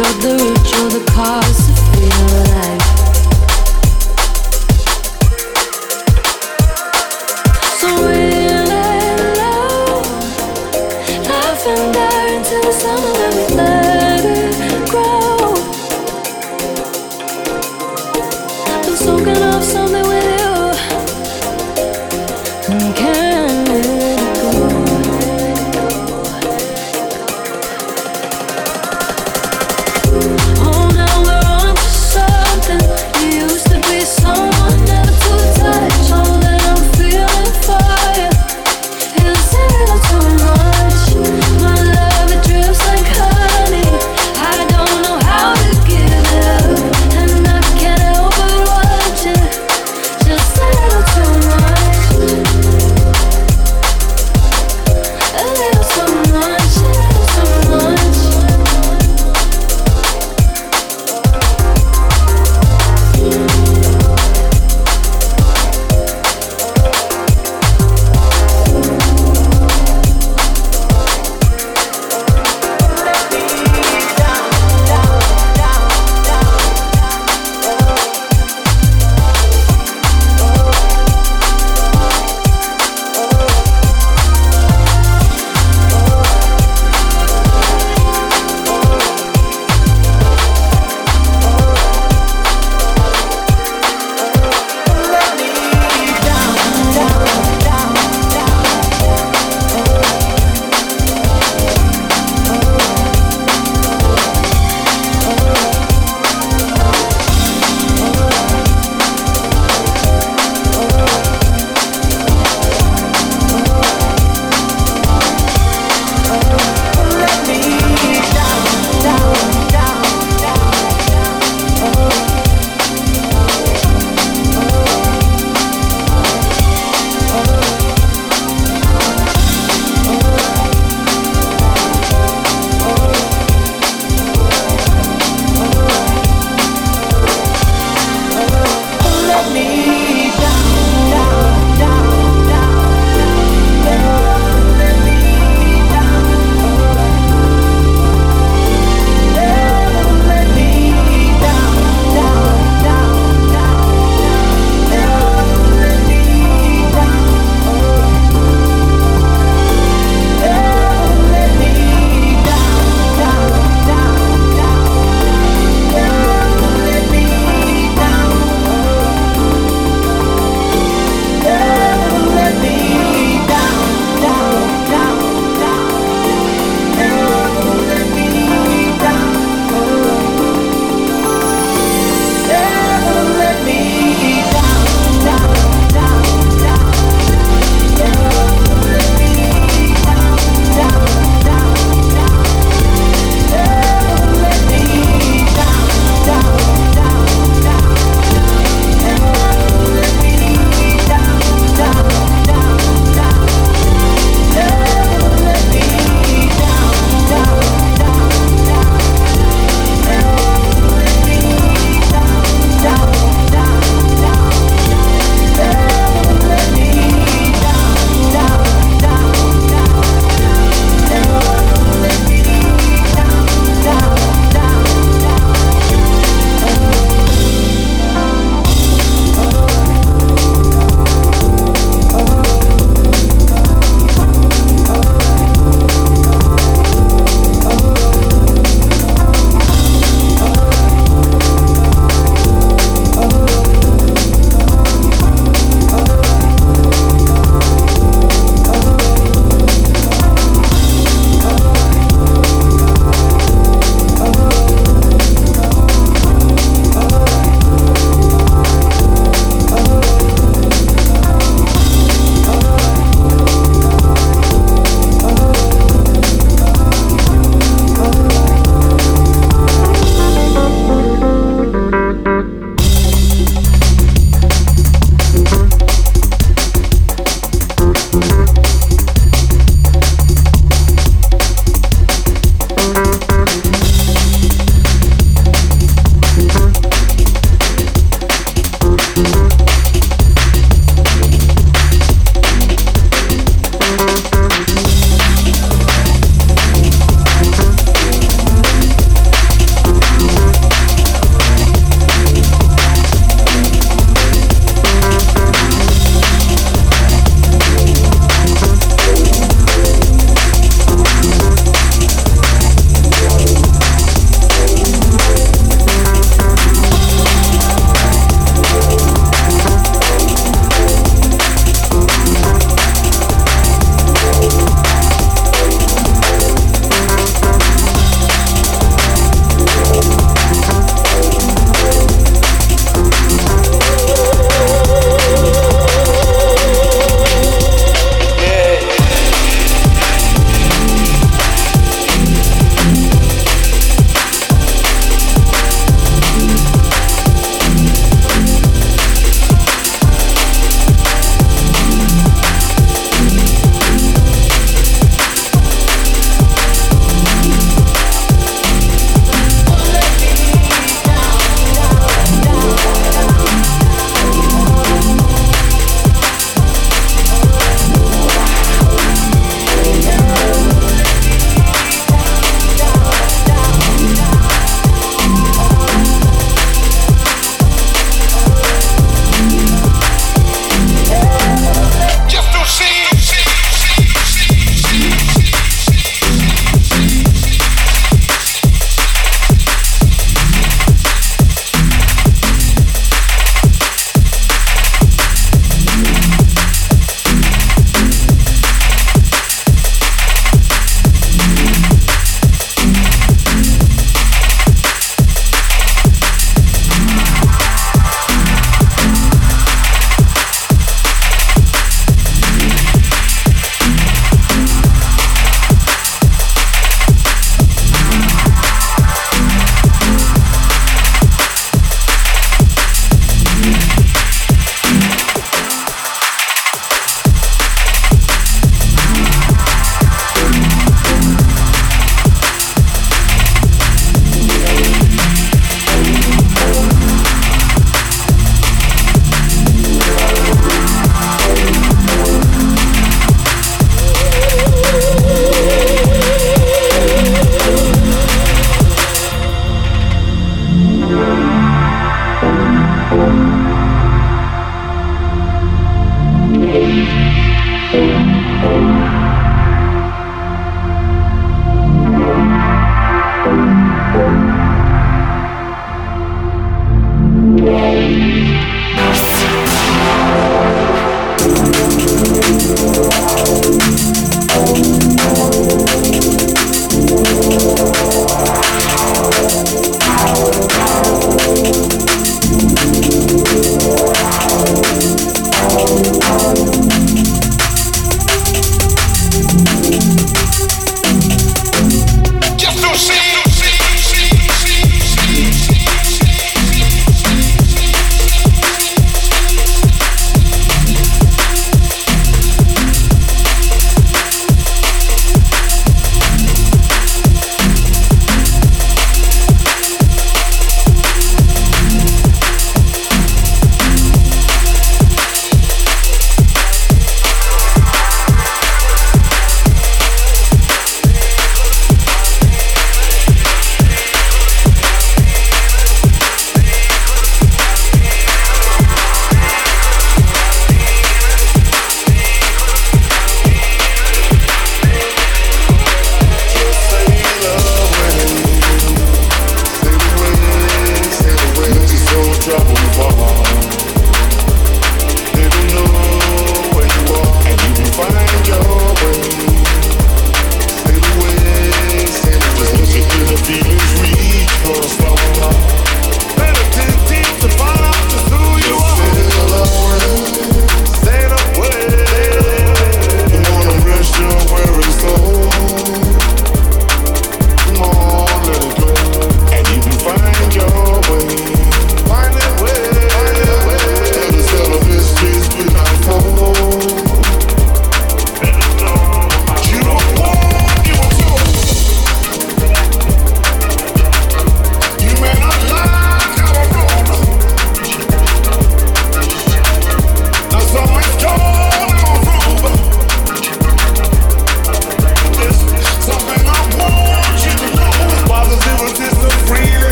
Oh, now we're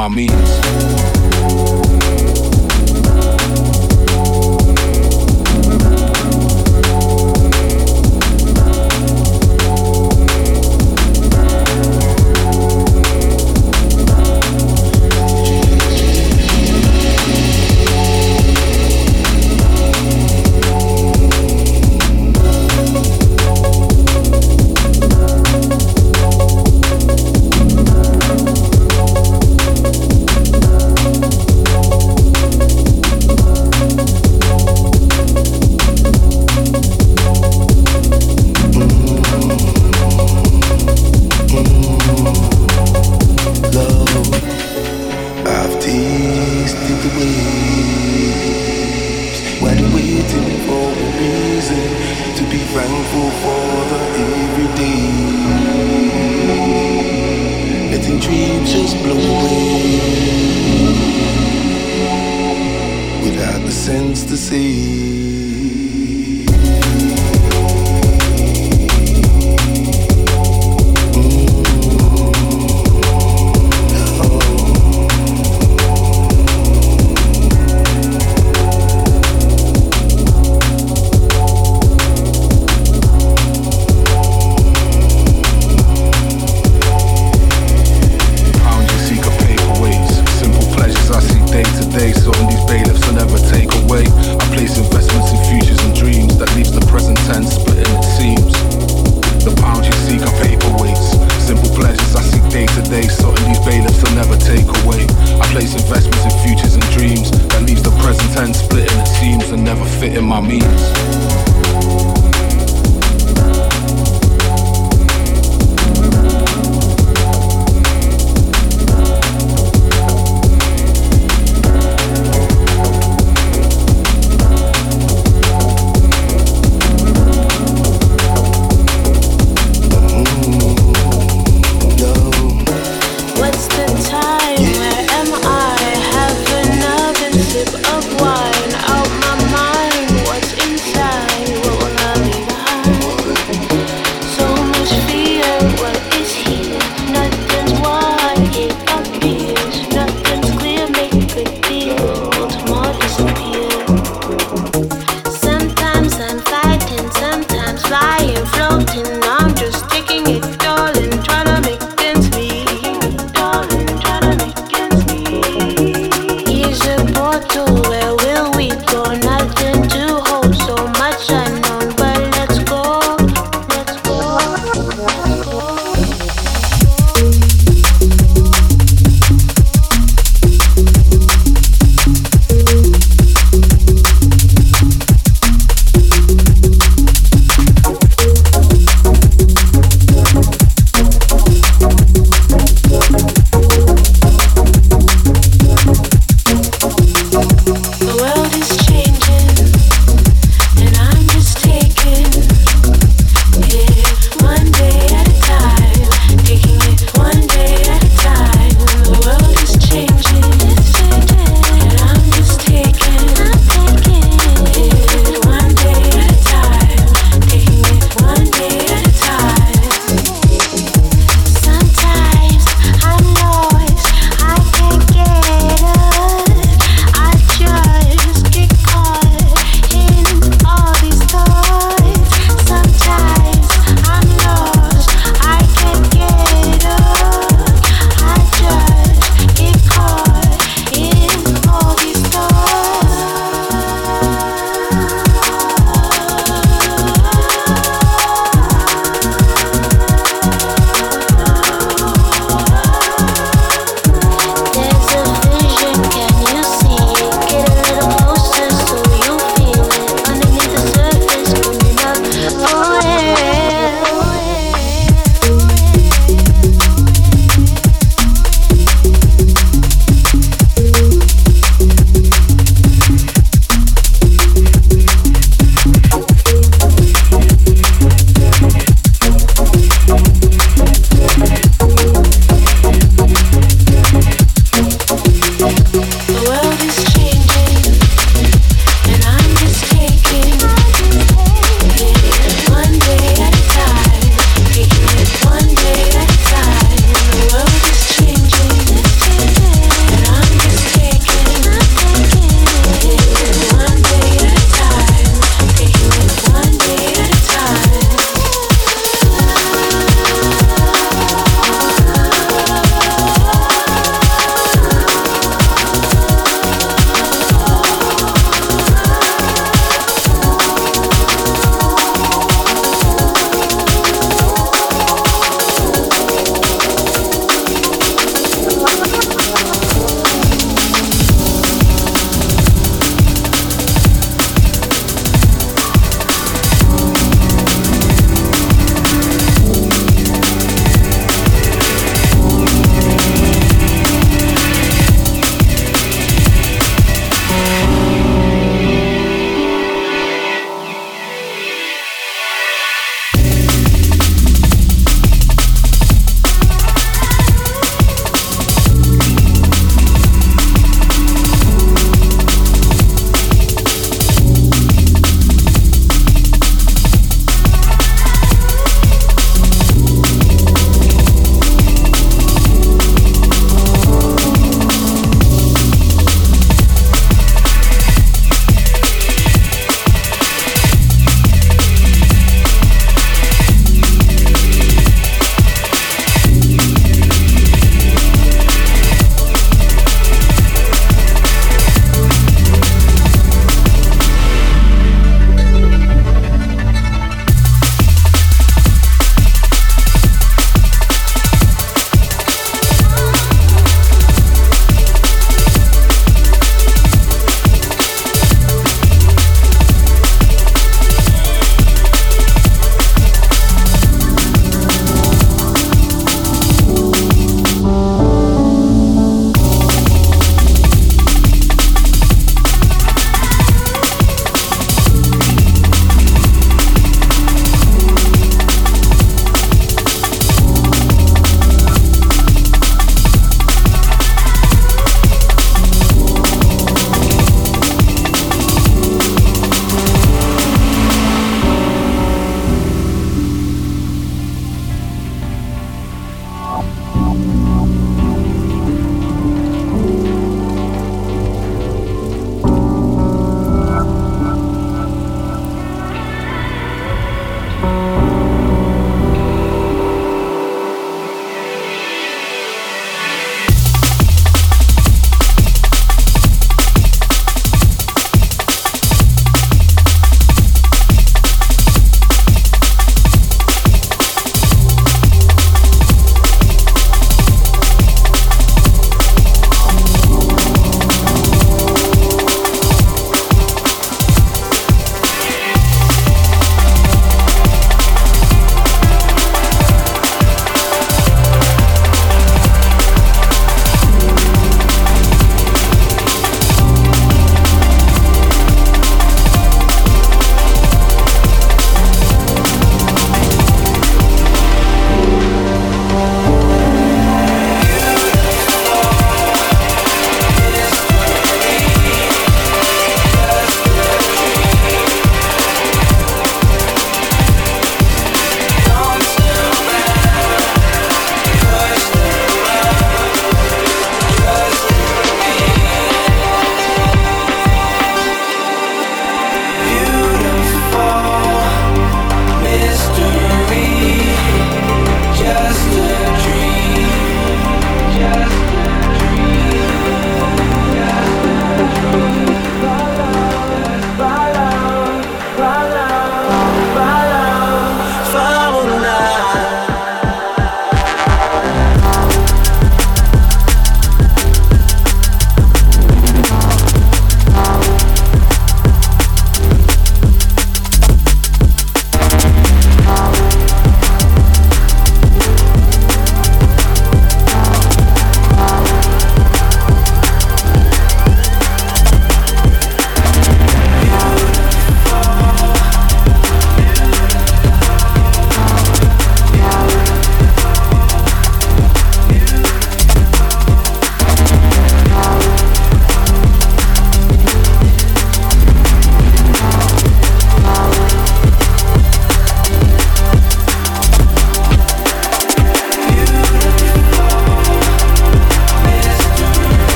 my means.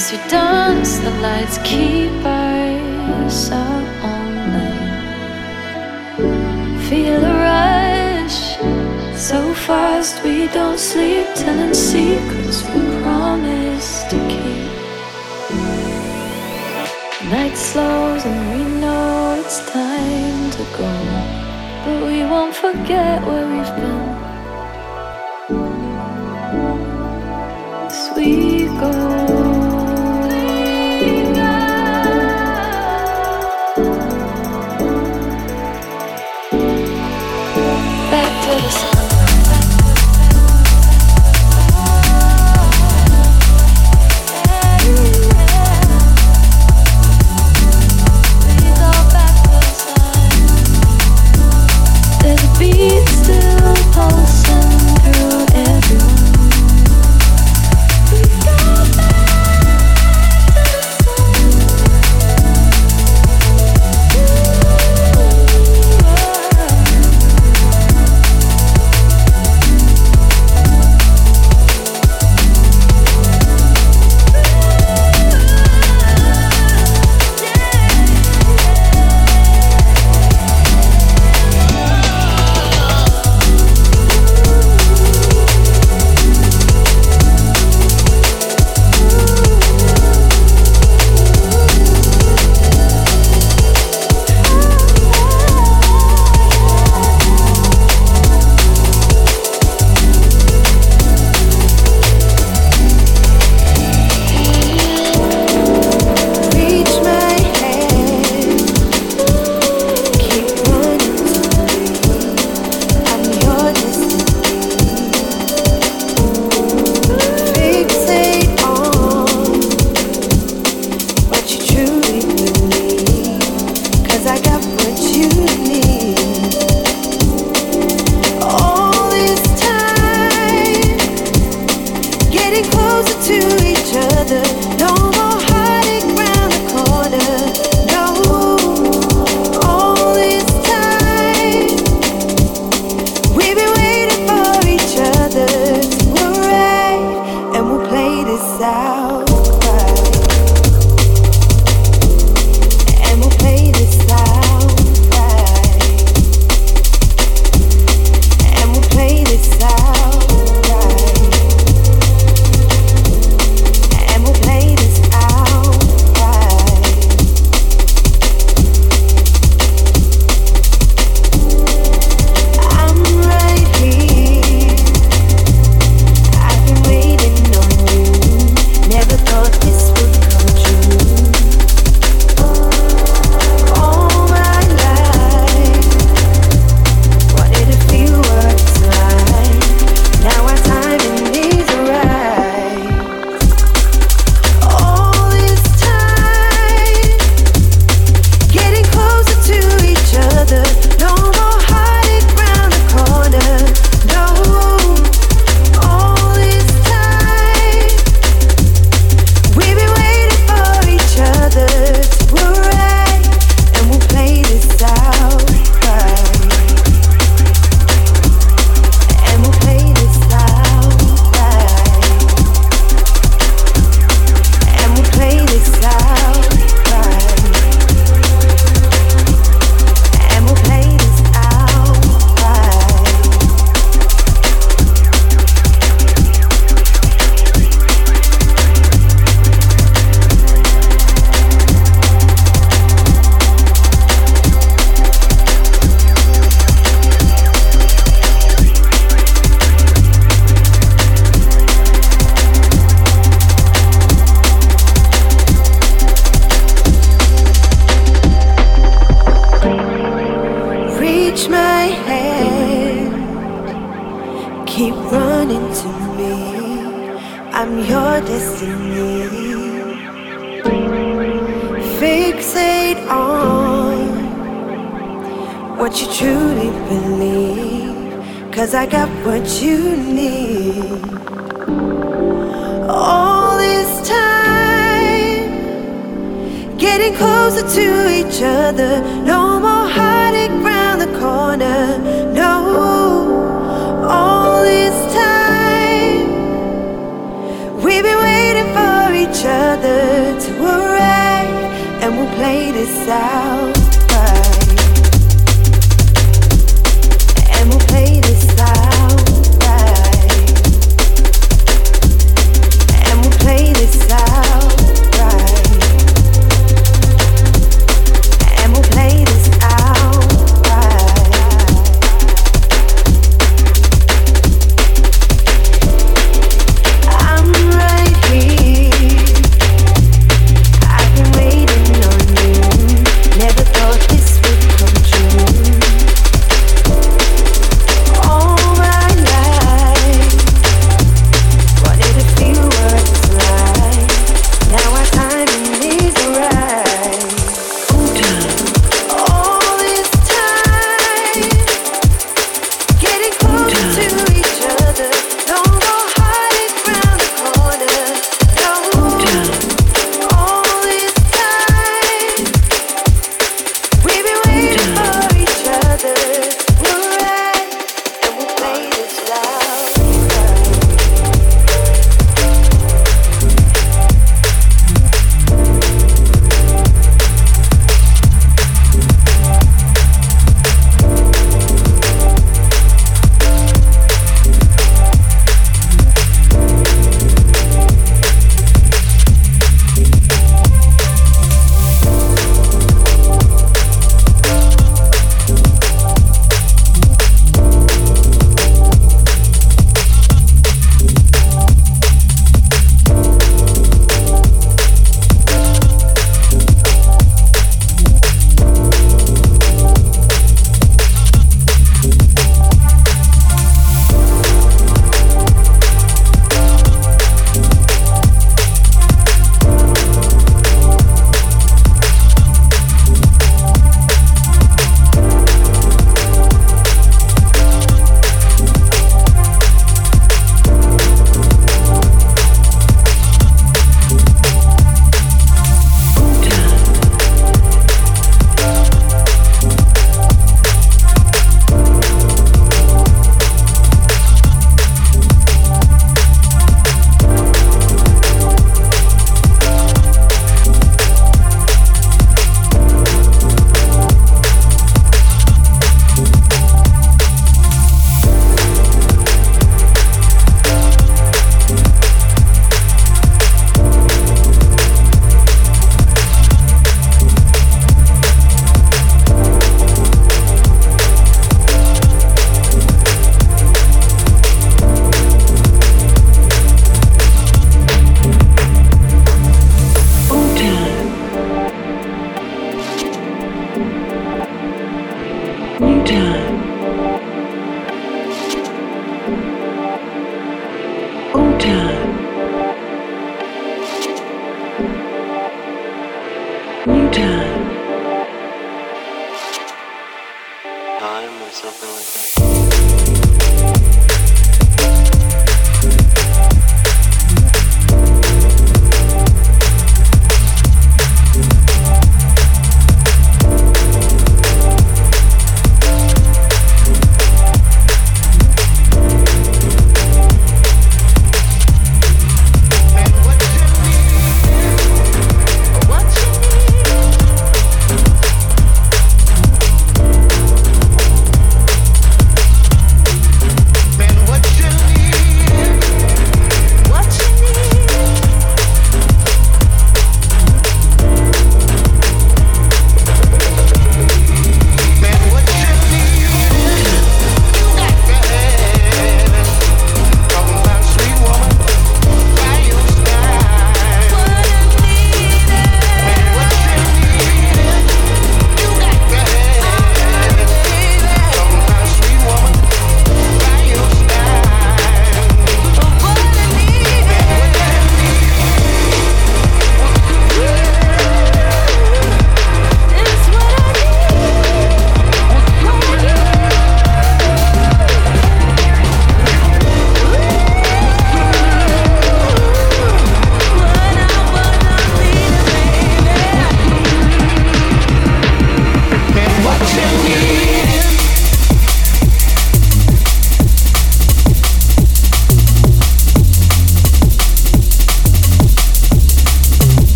As we dance, the lights keep us up all night. Feel a rush, so fast we don't sleep, telling secrets we promise to keep. Night slows and we know it's time to go, but we won't forget where we've been. Sweet.